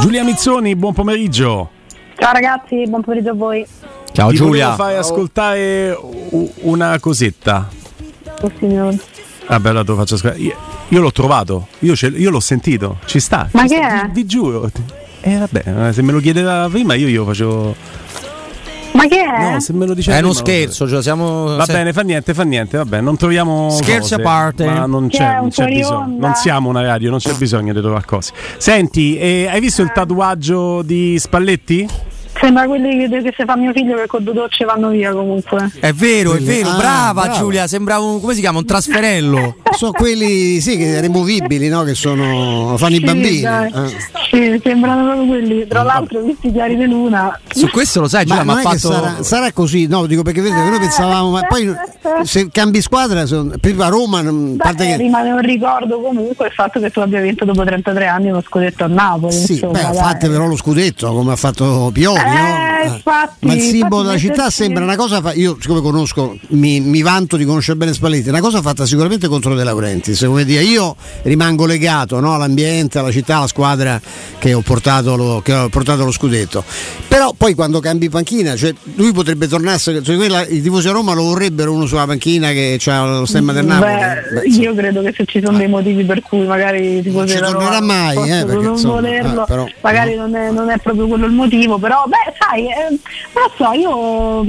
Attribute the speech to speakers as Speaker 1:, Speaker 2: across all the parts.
Speaker 1: Giulia Mizzoni, buon pomeriggio.
Speaker 2: Ciao ragazzi, buon pomeriggio a voi.
Speaker 3: Ciao
Speaker 1: Ti
Speaker 3: Giulia.
Speaker 1: fai ascoltare una cosetta.
Speaker 2: Oh, signore.
Speaker 1: Vabbè, allora te lo faccio ascoltare. Io, io l'ho trovato, io, ce- io l'ho sentito, ci sta.
Speaker 2: Ma
Speaker 1: ci
Speaker 2: che
Speaker 1: sta,
Speaker 2: è?
Speaker 1: Vi, vi giuro. Eh vabbè, se me lo chiedeva prima io glielo facevo.
Speaker 2: Ma che è?
Speaker 1: No, se me lo diceva
Speaker 3: È uno scherzo, cioè siamo.
Speaker 1: Va
Speaker 3: se-
Speaker 1: bene, fa niente, fa niente, vabbè, non troviamo
Speaker 3: Scherzi
Speaker 1: cose,
Speaker 3: a parte.
Speaker 1: Ma non
Speaker 2: Che
Speaker 1: c'è, non c'è bisogno.
Speaker 2: onda?
Speaker 1: Non siamo una radio, non c'è bisogno di trovare cose. Senti, eh, hai visto il tatuaggio di Spalletti?
Speaker 2: Sembra quelli che, che se fa mio figlio che con due docce vanno via comunque.
Speaker 3: È vero, è vero,
Speaker 4: ah,
Speaker 3: brava
Speaker 4: bravo.
Speaker 3: Giulia, sembra un. come si chiama? Un trasferello.
Speaker 4: Sono quelli sì, che rimovibili, no? Che sono. fanno i
Speaker 2: Sì,
Speaker 4: bambini.
Speaker 2: dai.
Speaker 4: Eh.
Speaker 2: Sì, sembrano proprio quelli. Tra l'altro, visti i chiari di luna.
Speaker 3: Su questo lo sai,
Speaker 4: Ma
Speaker 3: Giulia,
Speaker 4: non
Speaker 3: ma
Speaker 4: che
Speaker 3: fatto.
Speaker 4: sarà, sarà così, no? Dico perché vedete, noi pensavamo, ma poi se cambi squadra, son- prima Roma, non- a parte
Speaker 2: Beh,
Speaker 4: che
Speaker 2: rimane un ricordo comunque il fatto che tu abbia vinto dopo 33 anni uno scudetto a Napoli.
Speaker 4: Sì,
Speaker 2: insomma,
Speaker 4: beh, fate però lo scudetto come ha fatto Pioli,
Speaker 2: Eh,
Speaker 4: no?
Speaker 2: infatti,
Speaker 4: Ma il simbolo
Speaker 2: infatti
Speaker 4: della città
Speaker 2: mettersi-
Speaker 4: sembra una cosa. fa- io, siccome conosco, mi, mi vanto di conoscere bene Spalletti, una cosa fatta sicuramente contro De Laurentiis. Come dire, io rimango legato no, all'ambiente, alla città, alla squadra che ho portato lo, che ho portato lo scudetto. Però poi quando cambi panchina, cioè, lui potrebbe tornarsene. Cioè, quella- I tifosi a Roma lo vorrebbero uno sulla panchina che ha lo stemma del Napoli.
Speaker 2: Beh,
Speaker 4: Beh,
Speaker 2: io credo che se ci sono dei motivi per cui magari
Speaker 4: Non ci tornerà mai, eh, perché,
Speaker 2: non
Speaker 4: insomma,
Speaker 2: volerlo,
Speaker 4: eh, però-
Speaker 2: magari non è, non è proprio quello il motivo, però beh sai, eh, non lo so, io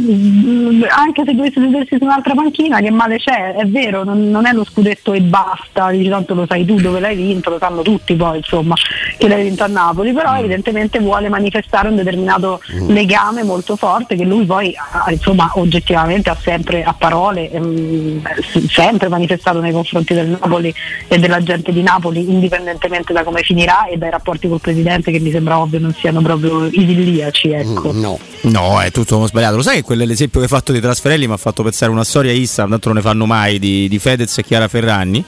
Speaker 2: mm, anche se dovessi sedersi su un'altra panchina che male c'è, è vero, non, non è lo scudetto e basta, dici tanto lo sai tu dove l'hai vinto, lo sanno tutti poi insomma che l'hai vinto a Napoli, però evidentemente vuole manifestare un determinato legame molto forte che lui poi ha, insomma oggettivamente ha sempre a parole ehm, sempre manifestato nei confronti del Napoli e della gente di Napoli indipendentemente da come finirà e dai rapporti col presidente che mi sembra ovvio non siano proprio idilliaci ecco.
Speaker 4: No.
Speaker 3: No, è tutto sbagliato. Lo sai che quello- l'esempio che hai fatto di Trasferelli mi ha fatto pensare a una storia Instagram, tanto non ne fanno mai, di, di Fedez e Chiara Ferragni,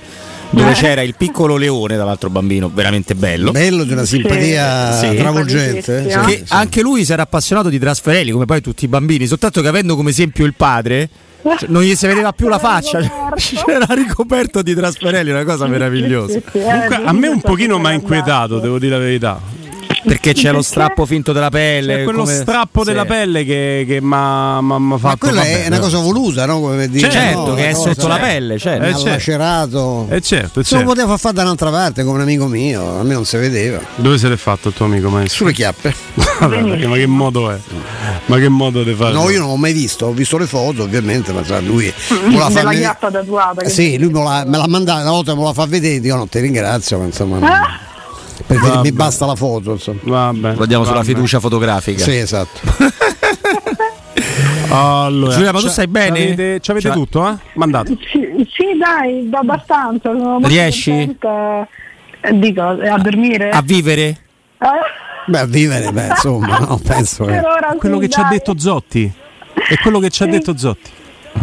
Speaker 3: dove
Speaker 2: Eh.
Speaker 3: c'era il piccolo leone, tra l'altro bambino veramente bello.
Speaker 4: Bello di una simpatia
Speaker 3: Sì.
Speaker 4: travolgente. eh,
Speaker 2: Sì.
Speaker 3: che anche lui si era appassionato di Trasferelli, come poi tutti i bambini, soltanto che avendo come esempio il padre, cioè, non gli si vedeva più la faccia, c'era ricoperto di Trasferelli, una cosa meravigliosa.
Speaker 2: Eh,
Speaker 1: Comunque, a me un pochino mi ha inquietato, devo dire la verità.
Speaker 3: Perché c'è lo strappo finto della pelle.
Speaker 1: È quello
Speaker 3: come-
Speaker 1: strappo
Speaker 3: sì.
Speaker 1: della pelle che, che mi ha
Speaker 4: Ma
Speaker 1: fatto.
Speaker 4: quella
Speaker 1: vabbè,
Speaker 4: è una cosa voluta, no? Come dire,
Speaker 3: Certo,
Speaker 4: no,
Speaker 3: che è sotto la pelle, certo.
Speaker 1: Eh,
Speaker 4: ha
Speaker 1: certo.
Speaker 4: lacerato.
Speaker 1: Eh certo, eh,
Speaker 4: Se lo
Speaker 1: certo.
Speaker 4: poteva far fare da un'altra parte come un amico mio, a me non si vedeva.
Speaker 1: Dove se l'è fatto il tuo amico maestro?
Speaker 4: Sulle chiappe.
Speaker 1: Vabbè, ma che modo è? Ma che modo di fare?
Speaker 4: No, io non l'ho mai visto, ho visto le foto ovviamente, ma sa, lui me la fa vedere-
Speaker 2: chiappa tatuata
Speaker 4: Eh Sì, lui me l'ha, me l'ha mandata, una volta me la fa vedere, io non ti ringrazio, ma insomma.
Speaker 2: Ah!
Speaker 4: Perché
Speaker 1: Vabbè.
Speaker 4: mi basta la foto, insomma.
Speaker 1: Vabbè.
Speaker 3: Lo diamo sulla fiducia fotografica.
Speaker 4: Sì, esatto.
Speaker 1: Allora,
Speaker 3: Giulia, ma tu
Speaker 1: c'ha-
Speaker 3: stai bene?
Speaker 1: C'avete, c'avete
Speaker 3: Cioè-
Speaker 1: tutto, eh? Mandato.
Speaker 2: Sì, sì, dai, abbastanza.
Speaker 3: Riesci?
Speaker 2: Eh, Dico, a dormire?
Speaker 3: A vivere?
Speaker 2: Eh?
Speaker 4: Beh, a vivere, beh, insomma, no, penso che.
Speaker 1: Quello
Speaker 2: sì,
Speaker 1: che ci ha detto Zotti. È quello che ci ha
Speaker 2: Sì.
Speaker 1: detto Zotti.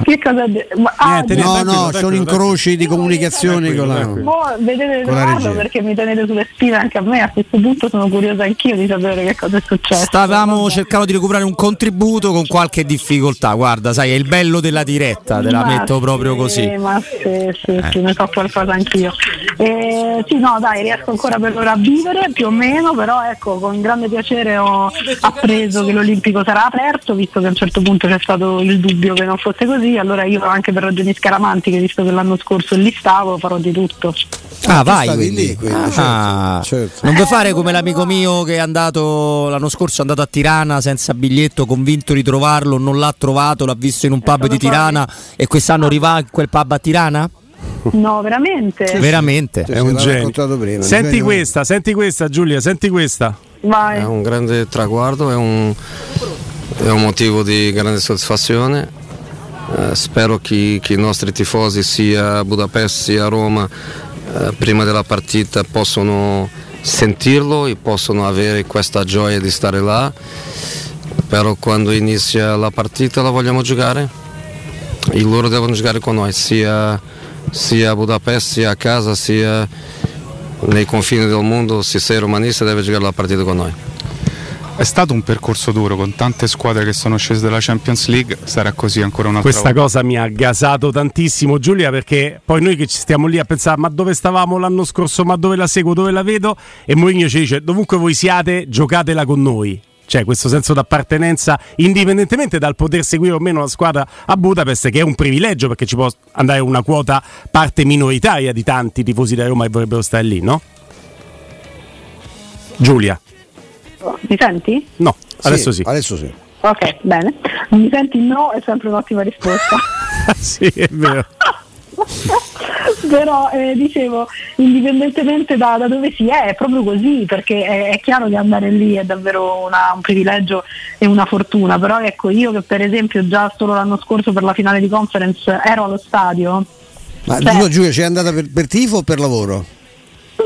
Speaker 2: Che cosa detto? Ma- ah,
Speaker 1: Niente,
Speaker 2: di-
Speaker 4: No, no, sono incroci di
Speaker 2: Io
Speaker 4: comunicazioni
Speaker 1: tranquillo,
Speaker 4: con la.
Speaker 2: Mo vedete
Speaker 4: Con la
Speaker 2: Edoardo
Speaker 4: regia.
Speaker 2: perché mi tenete sulle spine anche a me, a questo punto sono curiosa anch'io di sapere che cosa è successo.
Speaker 3: Stavamo
Speaker 2: Vabbè.
Speaker 3: cercando di recuperare un contributo con qualche difficoltà. Guarda, sai, è il bello della diretta, te la
Speaker 2: Ma
Speaker 3: metto proprio
Speaker 2: sì,
Speaker 3: così.
Speaker 2: Ma sì, sì,
Speaker 4: Eh.
Speaker 2: sì, ne so qualcosa anch'io. Eh, sì, no, dai, riesco ancora per ora a vivere più o meno, però ecco, con grande piacere ho appreso che l'Olimpico sarà aperto, visto che a un certo punto c'è stato il dubbio che non fosse così, allora io anche per ragioni scaramantiche, visto che l'anno scorso lì stavo, farò di tutto.
Speaker 3: Ah,
Speaker 4: tu
Speaker 3: vai quindi.
Speaker 4: lì, quindi,
Speaker 3: Ah.
Speaker 4: certo, certo.
Speaker 3: Non vuoi fare come l'amico mio che è andato l'anno scorso è andato a Tirana senza biglietto, convinto di trovarlo, non l'ha trovato, l'ha visto in un pub di Tirana e quest'anno rivà in quel pub a Tirana?
Speaker 2: No, veramente?
Speaker 3: Veramente.
Speaker 4: Sì,
Speaker 1: È un genio.
Speaker 4: prima,
Speaker 1: Senti
Speaker 4: genio.
Speaker 1: questa, senti questa Giulia, senti questa.
Speaker 2: Vai.
Speaker 5: È un grande traguardo, è un, è un motivo di grande soddisfazione. Eh, spero che, che i nostri tifosi sia a Budapest sia a Roma eh, prima della partita possono sentirlo e possono avere questa gioia di stare là. Però quando inizia la partita la vogliamo giocare e loro devono giocare con noi, sia, sia a Budapest, sia a casa, sia nei confini del mondo, se sei romanista deve giocare la partita con noi.
Speaker 6: È stato un percorso duro con tante squadre che sono scese dalla Champions League, sarà così ancora un'altra
Speaker 1: Questa
Speaker 6: volta.
Speaker 1: cosa mi ha gasato tantissimo Giulia perché poi noi che ci stiamo lì a pensare ma dove stavamo l'anno scorso, ma dove la seguo, dove la vedo e Mourinho ci dice dovunque voi siate giocatela con noi. Cioè questo senso d'appartenenza indipendentemente dal poter seguire o meno la squadra a Budapest che è un privilegio perché ci può andare una quota parte minoritaria di tanti tifosi da Roma che vorrebbero stare lì, no? Giulia,
Speaker 2: Mi senti?
Speaker 1: no, adesso sì.
Speaker 4: Adesso sì.
Speaker 2: Ok, bene. Mi senti no è sempre un'ottima risposta.
Speaker 1: sì, è vero.
Speaker 2: Però eh, dicevo, indipendentemente da, da dove si è, è proprio così, perché è, è chiaro che andare lì è davvero una- un privilegio e una fortuna, però ecco io che per esempio già solo l'anno scorso per la finale di conference ero allo stadio,
Speaker 4: Ma
Speaker 2: Cioè-
Speaker 4: tu Giulia ci è andata per, per tifo o per lavoro?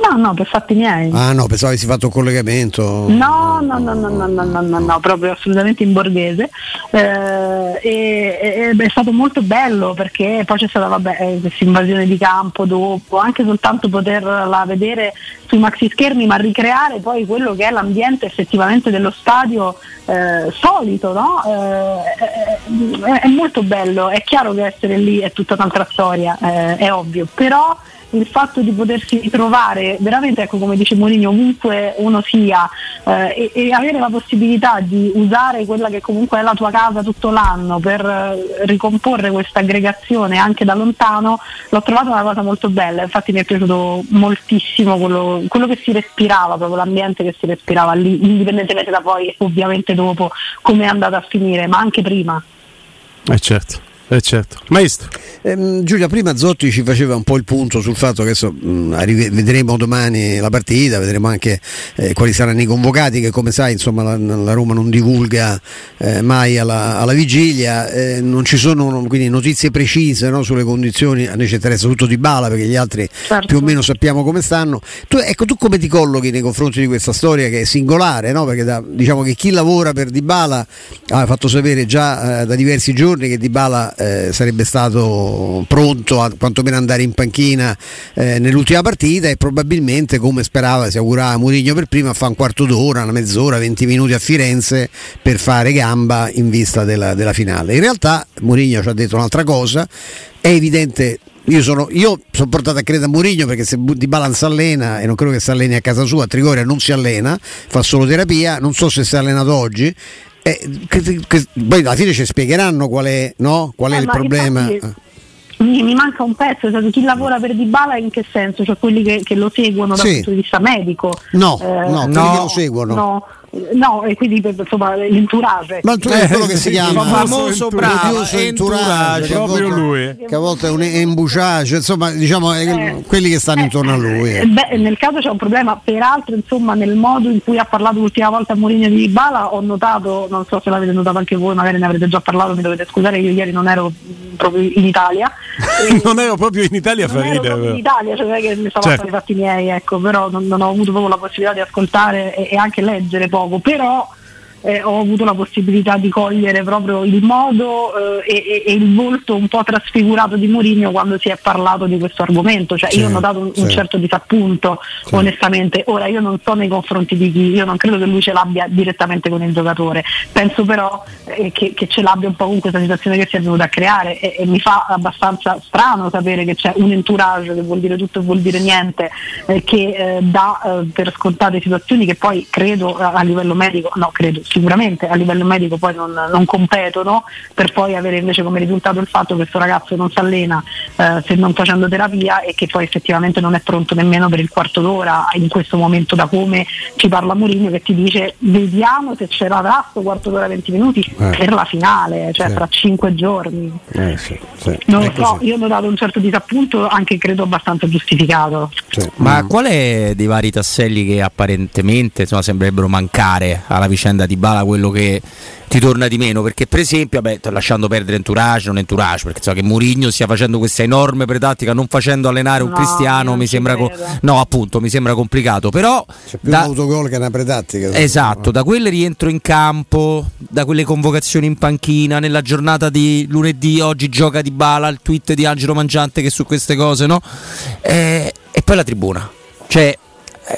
Speaker 2: No, no, per fatti miei.
Speaker 4: Ah no, pensavo avessi fatto un collegamento.
Speaker 2: No, no, no, no, no, no, no, no, no, proprio assolutamente in borghese. Eh, e, e- è stato molto bello perché poi c'è stata vabbè, eh, questa invasione di campo dopo, anche soltanto poterla vedere sui maxi schermi, ma ricreare poi quello che è l'ambiente effettivamente dello stadio eh, solito, no? Eh, è, è molto bello, è chiaro che essere lì è tutta un'altra storia, eh, è ovvio, però il fatto di potersi ritrovare veramente, ecco come dice Mourinho, ovunque uno sia eh, e, e avere la possibilità di usare quella che comunque è la tua casa tutto l'anno per eh, ricomporre questa aggregazione anche da lontano, l'ho trovata una cosa molto bella, infatti mi è piaciuto moltissimo quello, quello che si respirava, proprio l'ambiente che si respirava lì, indipendentemente da poi ovviamente dopo come è andata a finire, ma anche prima.
Speaker 1: Eh certo, eh certo. Maestro.
Speaker 4: Ehm, Giulia, prima Zotti ci faceva un po' il punto sul fatto che adesso mh, arrive- vedremo domani la partita, vedremo anche eh, quali saranno i convocati, che come sai insomma, la, la Roma non divulga eh, mai alla, alla vigilia, eh, non ci sono quindi notizie precise no, sulle condizioni, a noi ci interessa tutto di bala perché gli altri
Speaker 2: Certo.
Speaker 4: più o meno sappiamo come stanno. Tu, ecco, tu come ti collochi nei confronti di questa storia che è singolare, no? perché da- diciamo che chi lavora per Dybala ha fatto sapere già eh, da diversi giorni che Eh, sarebbe stato pronto a quantomeno andare in panchina eh, nell'ultima partita e probabilmente come sperava, si augurava Mourinho per prima, fa un quarto d'ora, una mezz'ora, 20 minuti a Firenze per fare gamba in vista della, della finale. In realtà Mourinho ci ha detto un'altra cosa, è evidente io sono, io sono portato a credere a Mourinho perché se Di Balan si allena e non credo che si alleni a casa sua, a Trigoria non si allena, fa solo terapia, non so se si è allenato oggi. Eh, che- che- poi alla fine ci spiegheranno qual è, no? qual è
Speaker 2: Eh,
Speaker 4: il
Speaker 2: ma
Speaker 4: problema.
Speaker 2: Mi, mi manca un pezzo, cioè, chi lavora per Dybala in che senso? Cioè quelli che, che lo seguono dal
Speaker 4: Sì.
Speaker 2: punto di vista medico?
Speaker 4: No,
Speaker 2: Eh,
Speaker 4: no, quelli
Speaker 3: no,
Speaker 4: che lo seguono.
Speaker 2: No, no, e quindi insomma l'entourage.
Speaker 4: Ma tu è quello che si chiama
Speaker 1: il
Speaker 3: famoso bravo, entourage,
Speaker 4: a
Speaker 1: proprio lui.
Speaker 4: Che a volte è un embouchage, insomma, diciamo eh,
Speaker 2: Eh.
Speaker 4: quelli che stanno intorno a lui.
Speaker 2: Eh,
Speaker 4: eh.
Speaker 2: beh, nel caso c'è un problema, peraltro insomma nel modo in cui ha parlato l'ultima volta Mourinho di Dybala ho notato, non so se l'avete notato anche voi, magari ne avrete già parlato, mi dovete scusare, io ieri non ero mh, proprio in Italia.
Speaker 1: Non ero proprio in Italia a
Speaker 2: non
Speaker 1: far
Speaker 2: ero proprio in. Italia, cioè che mi stavo
Speaker 1: Certo.
Speaker 2: a fare i fatti miei, ecco, però non, non ho avuto proprio la possibilità di ascoltare e, e anche leggere nuovo, però eh, ho avuto la possibilità di cogliere proprio il modo eh, e, e- il volto un po' trasfigurato di Mourinho quando si è parlato di questo argomento, cioè io ho
Speaker 4: Sì,
Speaker 2: notato un, un
Speaker 4: sì.
Speaker 2: certo disappunto
Speaker 4: Sì.
Speaker 2: onestamente, ora io non so nei confronti di chi, io non credo che lui ce l'abbia direttamente con il giocatore, penso però eh, che, che ce l'abbia un po' con questa situazione che si è venuta a creare e, e mi fa abbastanza strano sapere che c'è un entourage che vuol dire tutto e vuol dire niente eh, che eh, dà eh, per scontate situazioni che poi credo a, a livello medico, no credo sicuramente a livello medico poi non, non competono per poi avere invece come risultato il fatto che questo ragazzo non si allena eh, se non facendo terapia e che poi effettivamente non è pronto nemmeno per il quarto d'ora in questo momento da come ci parla Mourinho che ti dice vediamo se ce l'avrà sto quarto d'ora 20 minuti per la finale, cioè
Speaker 4: Sì.
Speaker 2: tra cinque giorni.
Speaker 4: Eh, sì, sì,
Speaker 2: Non lo so, io ho notato un certo disappunto anche credo abbastanza giustificato.
Speaker 4: Sì.
Speaker 3: Ma
Speaker 4: Mm.
Speaker 3: qual è dei vari tasselli che apparentemente insomma, sembrerebbero mancare alla vicenda di Bala quello che ti torna di meno? Perché per esempio, sto lasciando perdere entourage, non entourage, perché so che Mourinho stia facendo questa enorme pretattica non facendo allenare un
Speaker 2: No,
Speaker 3: cristiano mi sembra co- no, appunto, mi sembra complicato, però
Speaker 4: C'è più
Speaker 3: da-
Speaker 4: un autogol che una pretattica.
Speaker 3: Esatto, da quelle rientro in campo, da quelle convocazioni in panchina, nella giornata di lunedì, oggi gioca di bala, il tweet di Angelo Mangiante che su queste cose, no? Eh, e poi la tribuna. Cioè,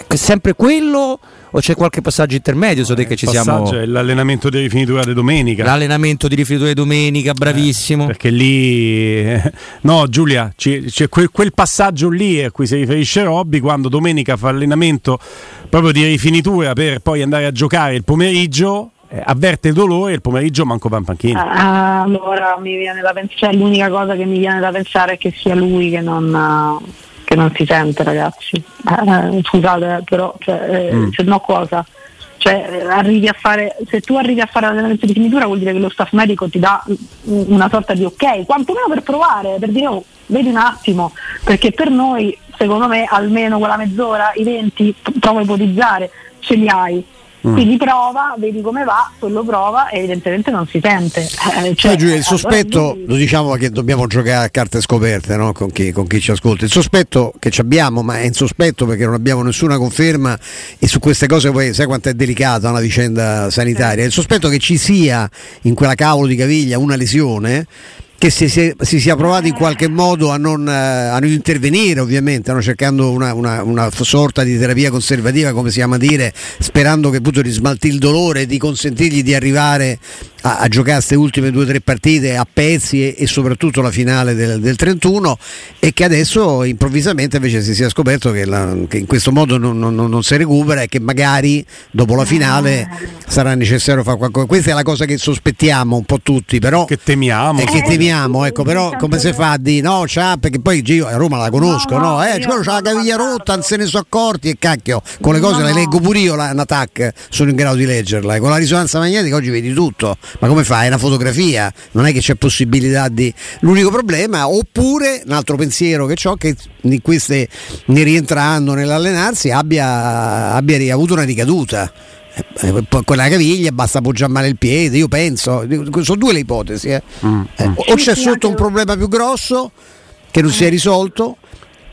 Speaker 3: è sempre quello o c'è qualche passaggio intermedio? So te che ci siamo.
Speaker 1: È l'allenamento di rifinitura di domenica.
Speaker 3: L'allenamento di rifinitura di domenica, bravissimo.
Speaker 1: Eh, perché lì, no, Giulia, c'è quel, quel, passaggio lì a cui si riferisce Robby quando domenica fa allenamento proprio di rifinitura per poi andare a giocare il pomeriggio eh, avverte il dolore e il pomeriggio manco va in panchina.
Speaker 2: Ah, allora mi viene da pensare, cioè, l'unica cosa che mi viene da pensare è che sia lui che non, che non si sente ragazzi. Eh, scusate, però cioè, eh, mm. se no cosa? Cioè, arrivi a fare, se tu arrivi a fare l'allenamento di finitura vuol dire che lo staff medico ti dà una sorta di ok, quantomeno per provare, per dire oh, vedi un attimo, perché per noi, secondo me, almeno quella mezz'ora, i 20, provo a ipotizzare, ce li hai Mm. Quindi prova, vedi come va, quello prova e evidentemente non si sente.
Speaker 4: Eh, cioè, Giulia, il sospetto, allora, lo diciamo che dobbiamo giocare a carte scoperte no? con, chi, con, chi, ci ascolta, il sospetto che abbiamo, ma è un sospetto perché non abbiamo nessuna conferma e su queste cose poi sai quanto è delicata una vicenda sanitaria, il sospetto che ci sia in quella cavolo di caviglia una lesione che si, si, si, sia provato in qualche modo a non, eh, a non intervenire ovviamente, no? cercando una, una, una, sorta di terapia conservativa come si ama dire, sperando che appunto di smaltire il dolore di consentirgli di arrivare a, a giocare queste ultime due o tre partite a pezzi e, e soprattutto la finale del, del, 31 e che adesso improvvisamente invece si sia scoperto che, la, che in questo modo non, non, non, si recupera e che magari dopo la finale sarà necessario fare qualcosa. Questa è la cosa che sospettiamo un po' tutti, però...
Speaker 1: Che temiamo.
Speaker 4: E che temiamo, ecco, però come si fa a dire no, c'ha, perché poi io a Roma la conosco, no? no? Eh, c'ha la caviglia rotta, non se ne sono accorti e cacchio, con le cose le leggo pure io, la, una TAC, sono in grado di leggerla, e con la risonanza magnetica oggi vedi tutto ma come fai? È una fotografia, non è che c'è possibilità di. L'unico problema, oppure un altro pensiero che ho, che in queste, ne rientrando nell'allenarsi abbia, abbia avuto una ricaduta eh, con la caviglia basta appoggiare male il piede io penso sono due le ipotesi eh. Mm. Eh, o c'è sotto un problema più grosso che non si è risolto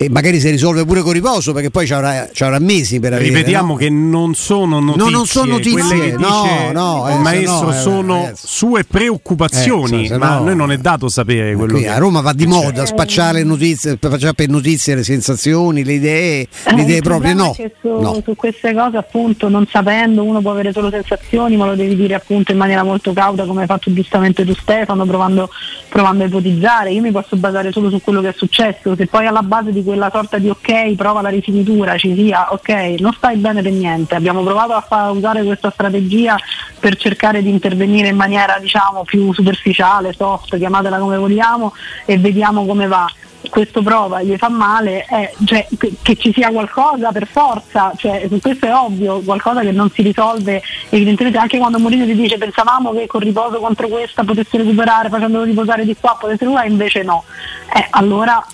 Speaker 4: e magari si risolve pure con riposo perché poi ci avrà, ci avrà mesi per avere
Speaker 1: ripetiamo
Speaker 4: no?
Speaker 1: che non sono notizie,
Speaker 4: no, non sono notizie
Speaker 1: no, no, il eh, maestro no, eh, sono ragazzi. sue preoccupazioni eh, ma a noi non è dato sapere quello
Speaker 4: che a Roma va di moda spacciare notizie per notizie le sensazioni le idee le idee proprie no.
Speaker 2: Su, su, queste cose appunto non sapendo uno può avere solo sensazioni ma lo devi dire appunto in maniera molto cauta come hai fatto giustamente tu Stefano provando, provando a ipotizzare io mi posso basare solo su quello che è successo se poi alla base di quella sorta di ok, prova la rifinitura, ci sia, ok, non stai bene per niente. Abbiamo provato a fa- usare questa strategia per cercare di intervenire in maniera diciamo più superficiale, soft, chiamatela come vogliamo, e vediamo come va questo prova gli fa male, eh, cioè, che, che, ci sia qualcosa per forza, cioè, questo è ovvio, qualcosa che non si risolve evidentemente anche quando Mourinho ti dice pensavamo che con riposo contro questa potesse recuperare facendolo riposare di qua, potesse recuperare, invece no. Eh, allora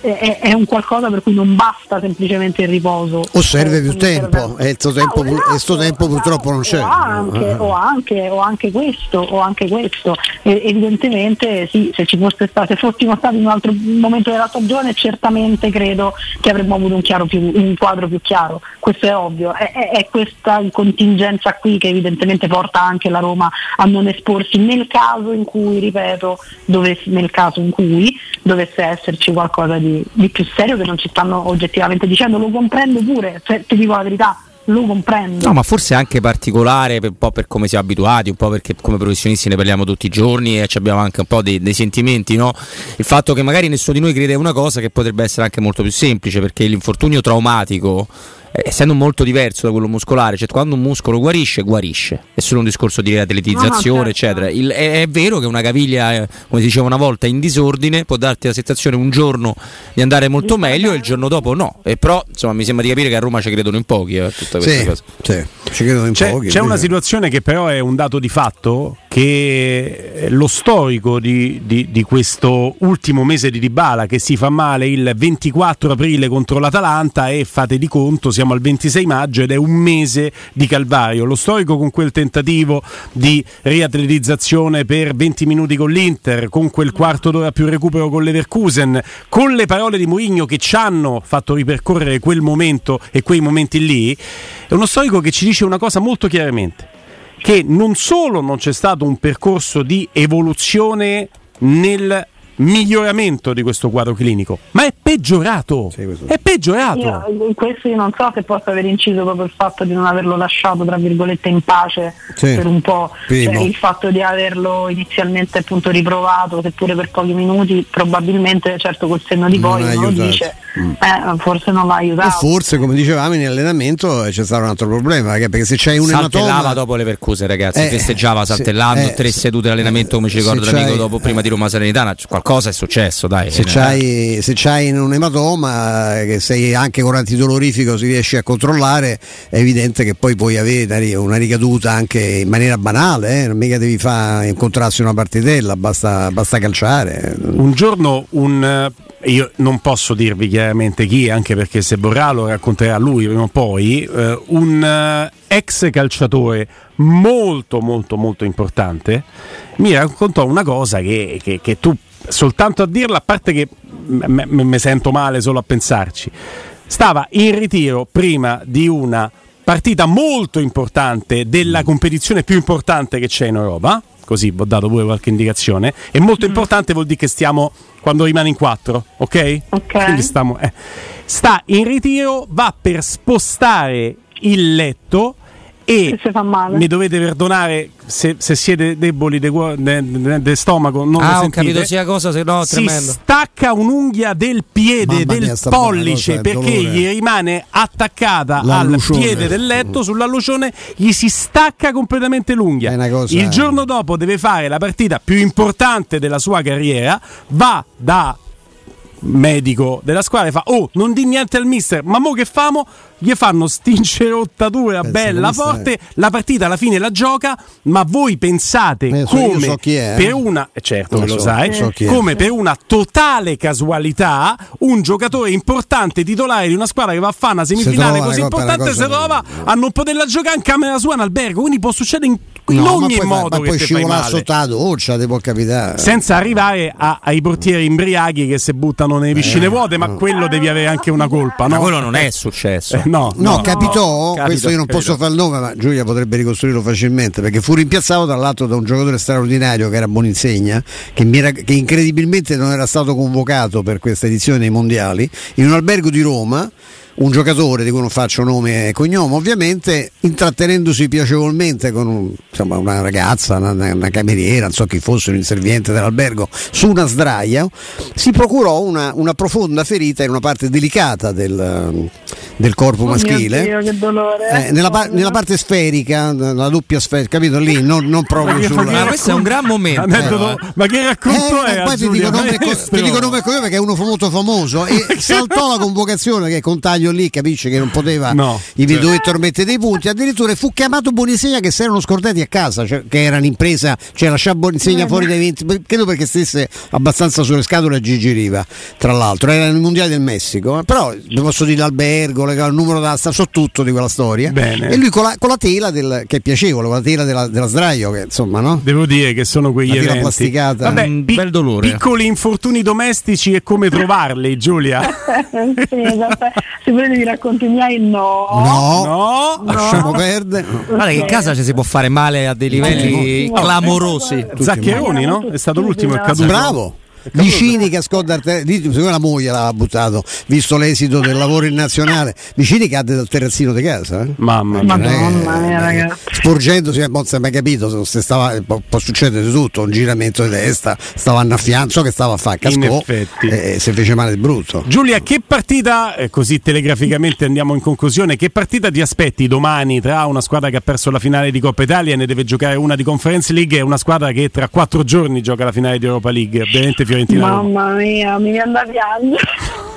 Speaker 2: è, è, un qualcosa per cui non basta semplicemente il riposo.
Speaker 4: O serve più tempo, e questo tempo, esatto, tempo purtroppo non c'è. O
Speaker 2: anche, o anche, o anche questo, o anche questo. E, evidentemente sì, se ci fosse stato, se fossimo stati in un altro momento della stagione, certamente credo che avremmo avuto un, più, un quadro più chiaro. Questo è ovvio. È, è, è questa contingenza qui che evidentemente porta anche la Roma a non esporsi nel caso in cui, ripeto, dovesse, nel caso in cui dovesse esserci qualcosa di, di, più serio che non ci stanno oggettivamente dicendo, lo comprendo pure, cioè, ti dico la verità. Lo comprendo.
Speaker 3: No, ma forse anche particolare un po' per come siamo abituati, un po' perché come professionisti ne parliamo tutti i giorni e abbiamo anche un po' dei, dei sentimenti, no? Il fatto che magari nessuno di noi crede una cosa che potrebbe essere anche molto più semplice, perché l'infortunio traumatico essendo molto diverso da quello muscolare, cioè quando un muscolo guarisce, guarisce. È solo un discorso di atletizzazione, no, no, certo. eccetera. Il, è, è, vero che una caviglia, eh, come si diceva una volta, in disordine può darti la sensazione un giorno di andare molto meglio e il giorno dopo no. E però, insomma, mi sembra di capire che a Roma ci credono in pochi eh, tutte queste
Speaker 4: sì,
Speaker 3: cose.
Speaker 4: Sì, ci credono in
Speaker 1: c'è,
Speaker 4: pochi.
Speaker 1: C'è una situazione che però è un dato di fatto che lo storico di, di, di questo ultimo mese di Dybala che si fa male il 24 aprile contro l'Atalanta e fate di conto, si siamo al 26 maggio ed è un mese di calvario. Lo storico con quel tentativo di riatletizzazione per 20 minuti con l'Inter, con quel quarto d'ora più recupero con l'Everkusen, con le parole di Mourinho che ci hanno fatto ripercorrere quel momento e quei momenti lì, è uno storico che ci dice una cosa molto chiaramente, che non solo non c'è stato un percorso di evoluzione nel miglioramento di questo quadro clinico, ma è peggiorato.
Speaker 4: Sì,
Speaker 1: è peggiorato.
Speaker 2: Io, in questo io non so se possa aver inciso proprio il fatto di non averlo lasciato tra virgolette in pace
Speaker 4: Sì.
Speaker 2: per un po'. Cioè, il fatto di averlo inizialmente appunto riprovato, seppure per pochi minuti, probabilmente certo col senno di
Speaker 4: Non
Speaker 2: poi uno lo dice, eh, forse non l'ha
Speaker 4: E
Speaker 2: aiutato.
Speaker 4: forse, come dicevamo, in allenamento c'è stato un altro problema, perché se c'hai un
Speaker 3: Saltellava
Speaker 4: ematoma...
Speaker 3: dopo le percuse, ragazzi.
Speaker 4: Eh,
Speaker 3: festeggiava saltellando
Speaker 4: eh,
Speaker 3: tre
Speaker 4: se-
Speaker 3: sedute di allenamento, come ci
Speaker 4: eh,
Speaker 3: ricorda
Speaker 4: se
Speaker 3: l'amico dopo prima di Roma Serenitana. c- Qualcosa è successo, dai.
Speaker 4: Se
Speaker 3: Eh,
Speaker 4: c'hai, se c'hai un ematoma eh, che sei anche con antidolorifico si riesce a controllare, è evidente che poi puoi avere una ricaduta anche in maniera banale, eh, non mica devi fare incontrarsi una partitella, basta, basta calciare.
Speaker 1: Un giorno un eh, io non posso dirvi chiaramente chi, anche perché se vorrà lo racconterà lui prima o poi, eh, un eh, ex calciatore molto molto molto importante mi raccontò una cosa che, che- che tu soltanto a dirla, a parte che mi sento male solo a pensarci, stava in ritiro prima di una partita molto importante della competizione più importante che c'è in Europa. Così vi ho dato pure qualche indicazione. E molto importante vuol dire che stiamo quando rimane in quattro, ok?
Speaker 2: Ok.
Speaker 1: Quindi stiamo, eh. Sta in ritiro, va per spostare il letto e
Speaker 2: Se si fa male.
Speaker 1: mi dovete perdonare se, se siete deboli de, cuo- de- de- de stomaco. Non lo
Speaker 3: Ah, ho
Speaker 1: sentite.
Speaker 3: capito sia cosa, se no,
Speaker 1: si
Speaker 3: tremendo.
Speaker 1: stacca un'unghia del piede,
Speaker 4: Mamma
Speaker 1: del
Speaker 4: mia,
Speaker 1: pollice,
Speaker 4: cosa,
Speaker 1: perché
Speaker 4: dolore.
Speaker 1: gli rimane attaccata al
Speaker 4: L'allucione.
Speaker 1: piede del letto, sull'allucione, gli si stacca completamente l'unghia.
Speaker 4: È una cosa-
Speaker 1: Il giorno dopo deve fare la partita più importante della sua carriera, va da medico della squadra e fa oh non di niente al mister ma mo che famo? Gli fanno stincerottatura
Speaker 4: Pensa,
Speaker 1: bella forte la partita alla fine la gioca ma voi pensate
Speaker 4: Eh,
Speaker 1: come
Speaker 4: so è, eh.
Speaker 1: per una eh, certo
Speaker 4: Lo
Speaker 1: lo
Speaker 4: so,
Speaker 1: sai
Speaker 4: so
Speaker 1: come per una totale casualità un giocatore importante titolare di una squadra che va a fare una semifinale
Speaker 4: trova
Speaker 1: così importante si trova a non poterla giocare in camera sua in albergo quindi può succedere in, in
Speaker 4: No, ma
Speaker 1: ogni
Speaker 4: poi,
Speaker 1: modo
Speaker 4: ma
Speaker 1: che fai
Speaker 4: scivolare sotto la doccia ti può capitare.
Speaker 1: senza arrivare a- ai portieri imbriachi che si buttano nelle piscine vuote, ma quello devi avere anche una colpa,
Speaker 3: Ma
Speaker 1: no?
Speaker 3: quello non è successo.
Speaker 1: Eh, no,
Speaker 4: No, capitò,
Speaker 1: Capita,
Speaker 4: questo io non
Speaker 1: capita.
Speaker 4: posso fare il nome, ma Giulia potrebbe ricostruirlo facilmente, perché fu rimpiazzato tra l'altro da un giocatore straordinario che era Boninsegna, che, mi era- che incredibilmente non era stato convocato per questa edizione dei mondiali, in un albergo di Roma. Un giocatore di cui non faccio nome e cognome, ovviamente intrattenendosi piacevolmente con un- insomma, una ragazza, una, una cameriera, non so chi fosse, un inserviente dell'albergo, su una sdraia, si procurò una, una profonda ferita in una parte delicata del, del corpo
Speaker 2: Oh mio
Speaker 4: maschile.
Speaker 2: Dio, che dolore.
Speaker 4: Eh, nella, par- nella parte sferica, la doppia sferica, capito lì? Non, non proprio sulla.
Speaker 1: ma
Speaker 3: questo è un gran momento. Però, eh.
Speaker 1: ma che racconto
Speaker 4: Eh,
Speaker 1: è?
Speaker 4: poi ti dico, nome co- ti dico nome e cognome perché è uno molto famoso e saltò la convocazione che con taglio lì capisce che non poteva
Speaker 1: No,
Speaker 4: gli
Speaker 1: cioè-
Speaker 4: dovettero mettere dei punti addirittura fu chiamato Bonisegna che si erano scordati a casa cioè, che era un'impresa cioè lasciare Bonisegna fuori dai 20 credo perché stesse abbastanza sulle scatole a Gigi Riva tra l'altro era nel mondiale del Messico eh, però vi posso dire l'albergo le- il numero da so tutto di quella storia
Speaker 1: Bene.
Speaker 4: e lui con la, con la tela del, che è piacevole con la tela della, della sdraio che insomma no?
Speaker 1: Devo dire che sono quegli
Speaker 4: La tela
Speaker 1: eventi.
Speaker 4: plasticata.
Speaker 1: Vabbè,
Speaker 3: Un
Speaker 1: pi-
Speaker 3: bel dolore.
Speaker 1: Piccoli infortuni domestici e come trovarli, Giulia?
Speaker 2: sì, esatto. Se volete vi racconto i miei, no.
Speaker 4: no,
Speaker 1: No,
Speaker 4: lasciamo perdere
Speaker 3: Guarda che in casa ci si può fare male a dei livelli
Speaker 2: No.
Speaker 3: clamorosi.
Speaker 1: Zaccheroni, no? È stato l'ultimo, è caduto.
Speaker 4: Bravo. Vicini che a Arte- di- secondo me la moglie l'ha buttato, visto l'esito del lavoro in nazionale. Vicini cade dal terrazzino di casa. eh.
Speaker 1: Mamma mia.
Speaker 2: Madonna
Speaker 4: Eh,
Speaker 2: mia,
Speaker 4: eh,
Speaker 2: ragazzi.
Speaker 4: Sporgendosi, eh, non si è mai capito se stava, può, può succedere tutto, un giramento di testa, stava annaffiando, so che stava a fare, cascò e si fece male di brutto.
Speaker 1: Giulia, che partita, eh, così telegraficamente andiamo in conclusione, che partita ti aspetti domani tra una squadra che ha perso la finale di Coppa Italia e ne deve giocare una di Conference League e una squadra che tra quattro giorni gioca la finale di Europa League? Ovviamente Fiorentina.
Speaker 2: Mamma mia, mi viene da piangere.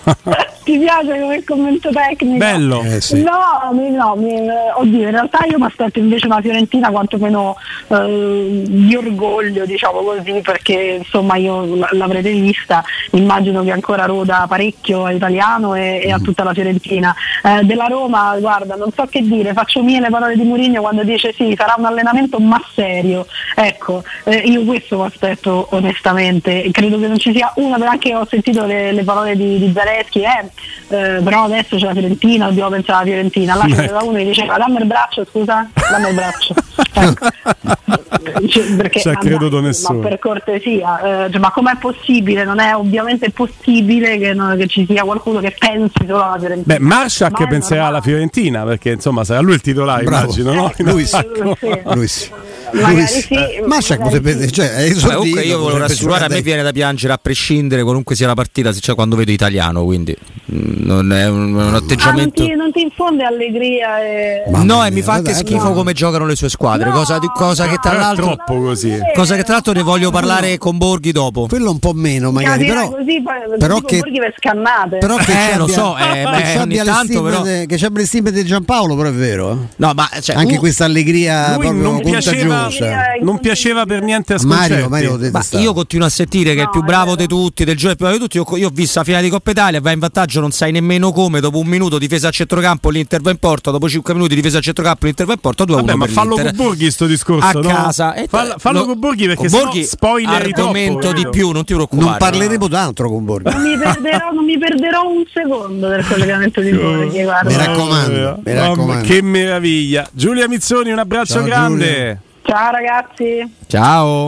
Speaker 2: Ti piace come commento tecnico?
Speaker 1: Bello.
Speaker 4: Eh, sì.
Speaker 2: No, mi- no mi- oddio, in realtà io mi aspetto invece una Fiorentina quantomeno eh, di orgoglio, diciamo così, perché insomma io l'avrete vista, immagino che ancora roda parecchio all'italiano e, e a tutta la Fiorentina. Eh, della Roma, guarda, non so che dire, faccio mie le parole di Mourinho quando dice sì, sarà un allenamento ma serio. Ecco, eh, io questo mi aspetto onestamente, credo che non ci sia una, anche ho sentito le, le parole di, di Zarecchi Zaleschi, eh, eh, però adesso c'è la Fiorentina, dobbiamo pensare alla Fiorentina. Là c'era uno che diceva dammi il braccio, scusa, dammi il braccio. Ecco. Cioè, perché,
Speaker 1: Ci ha
Speaker 2: ma
Speaker 1: creduto nessuno.
Speaker 2: Ma per cortesia, eh, cioè, ma com'è possibile? Non è ovviamente possibile che, non- che ci sia qualcuno che pensi solo alla Fiorentina.
Speaker 1: Beh, Marshak
Speaker 2: Ma è
Speaker 1: penserà alla. Fiorentina perché insomma sarà lui il titolare,
Speaker 4: Bravo.
Speaker 1: immagino, no?
Speaker 4: Luis.
Speaker 1: attacco.
Speaker 2: Sì. Magari sì,
Speaker 4: Masciak
Speaker 2: magari
Speaker 4: potrebbe,
Speaker 2: sì.
Speaker 4: cioè, è
Speaker 3: Beh,
Speaker 4: esordito,
Speaker 3: comunque io volevo
Speaker 4: potrebbe
Speaker 3: rassicurare, a me viene da piangere a prescindere qualunque sia la partita, se c'è quando vedo italiano, quindi mm, non è un, un
Speaker 2: Ah, non,
Speaker 3: atteggiamento...
Speaker 2: ti, non ti infonde allegria e...
Speaker 4: Ma-
Speaker 3: No,
Speaker 4: Mamma
Speaker 3: e mi
Speaker 4: mia,
Speaker 3: fa anche
Speaker 4: dai,
Speaker 3: schifo
Speaker 4: dai.
Speaker 3: come giocano le sue squadre,
Speaker 2: No,
Speaker 3: cosa, di- cosa che tra l'altro...
Speaker 1: troppo così.
Speaker 3: Cosa che tra l'altro ne voglio parlare con Borghi dopo.
Speaker 4: Quello un po' meno magari, però,
Speaker 2: così, poi,
Speaker 4: però che-
Speaker 2: Borghi per scannate.
Speaker 4: però che
Speaker 3: Eh, lo so, eh,
Speaker 4: che
Speaker 3: beh, ogni tanto, però-
Speaker 4: che le stime di Giampaolo, però è vero. eh.
Speaker 3: No, ma cioè,
Speaker 4: Anche
Speaker 3: un-
Speaker 4: questa allegria
Speaker 1: Lui
Speaker 4: proprio
Speaker 1: non piaceva,
Speaker 4: contagiosa.
Speaker 1: non piaceva per niente a
Speaker 4: Mario. Mario
Speaker 3: io continuo a sentire che è il
Speaker 2: No,
Speaker 3: più bravo
Speaker 2: vero.
Speaker 3: di tutti, del gioco più bravo di tutti. Io, io ho visto la finale di Coppa Italia, va in vantaggio, non sai nemmeno come. Dopo un minuto difesa a centrocampo, l'Inter va in porta. Dopo 5 minuti difesa a centrocampo, l'Inter va in porta. 2 a 1
Speaker 1: Vabbè, ma fallo
Speaker 3: l'Inter.
Speaker 1: con Borghi sto discorso,
Speaker 3: a
Speaker 1: no?
Speaker 3: casa. E
Speaker 1: Fallo, fallo
Speaker 3: lo-
Speaker 1: con Borghi perché
Speaker 3: Borghi
Speaker 1: spoileri troppo,
Speaker 3: argomento di più, non ti preoccupare.
Speaker 4: non parleremo d'altro con Borghi.
Speaker 2: Non mi, perderò, non mi perderò un secondo del collegamento di Borghi, guarda.
Speaker 4: Mi raccomando, mi raccomando.
Speaker 1: Che meraviglia. Giulia Mizzoni, un abbraccio
Speaker 4: Ciao,
Speaker 1: grande.
Speaker 4: Giulia.
Speaker 2: Ciao ragazzi.
Speaker 3: Ciao.